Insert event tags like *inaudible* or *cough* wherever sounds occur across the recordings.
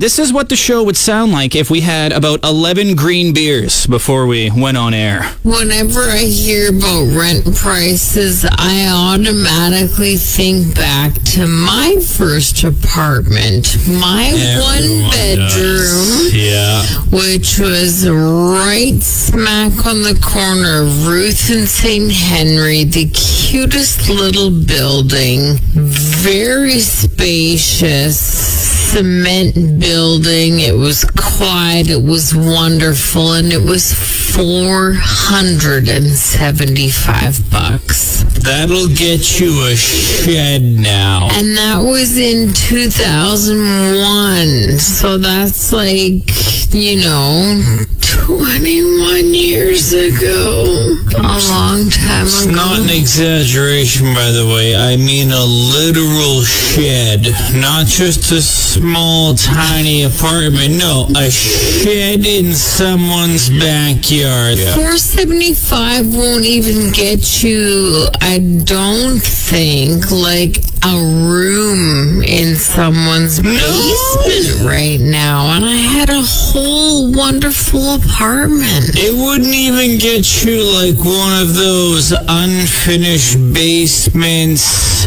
This is what the show would sound like if we had about 11 green beers before we went on air. Whenever I hear about rent prices, I automatically think back to my first apartment, my one bedroom, Yeah. which was right smack on the corner of Ruth and St. Henry, the cutest little building, very spacious, cement building. It was quiet, it was wonderful, and it was 475 bucks. That'll get you a shed now. And that was in 2001. So that's like, you know, 21 years ago. A long time It's ago. not an exaggeration, by the way. I mean a literal shed, not just a small, tiny apartment. No, a shed in someone's backyard. 475 won't even get you, I don't think, like a room in someone's basement right now. And I had a whole wonderful apartment. It wouldn't even get you like one of those unfinished basements.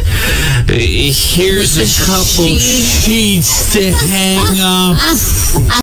Here's a couple sheet. sheets to hang up. *laughs*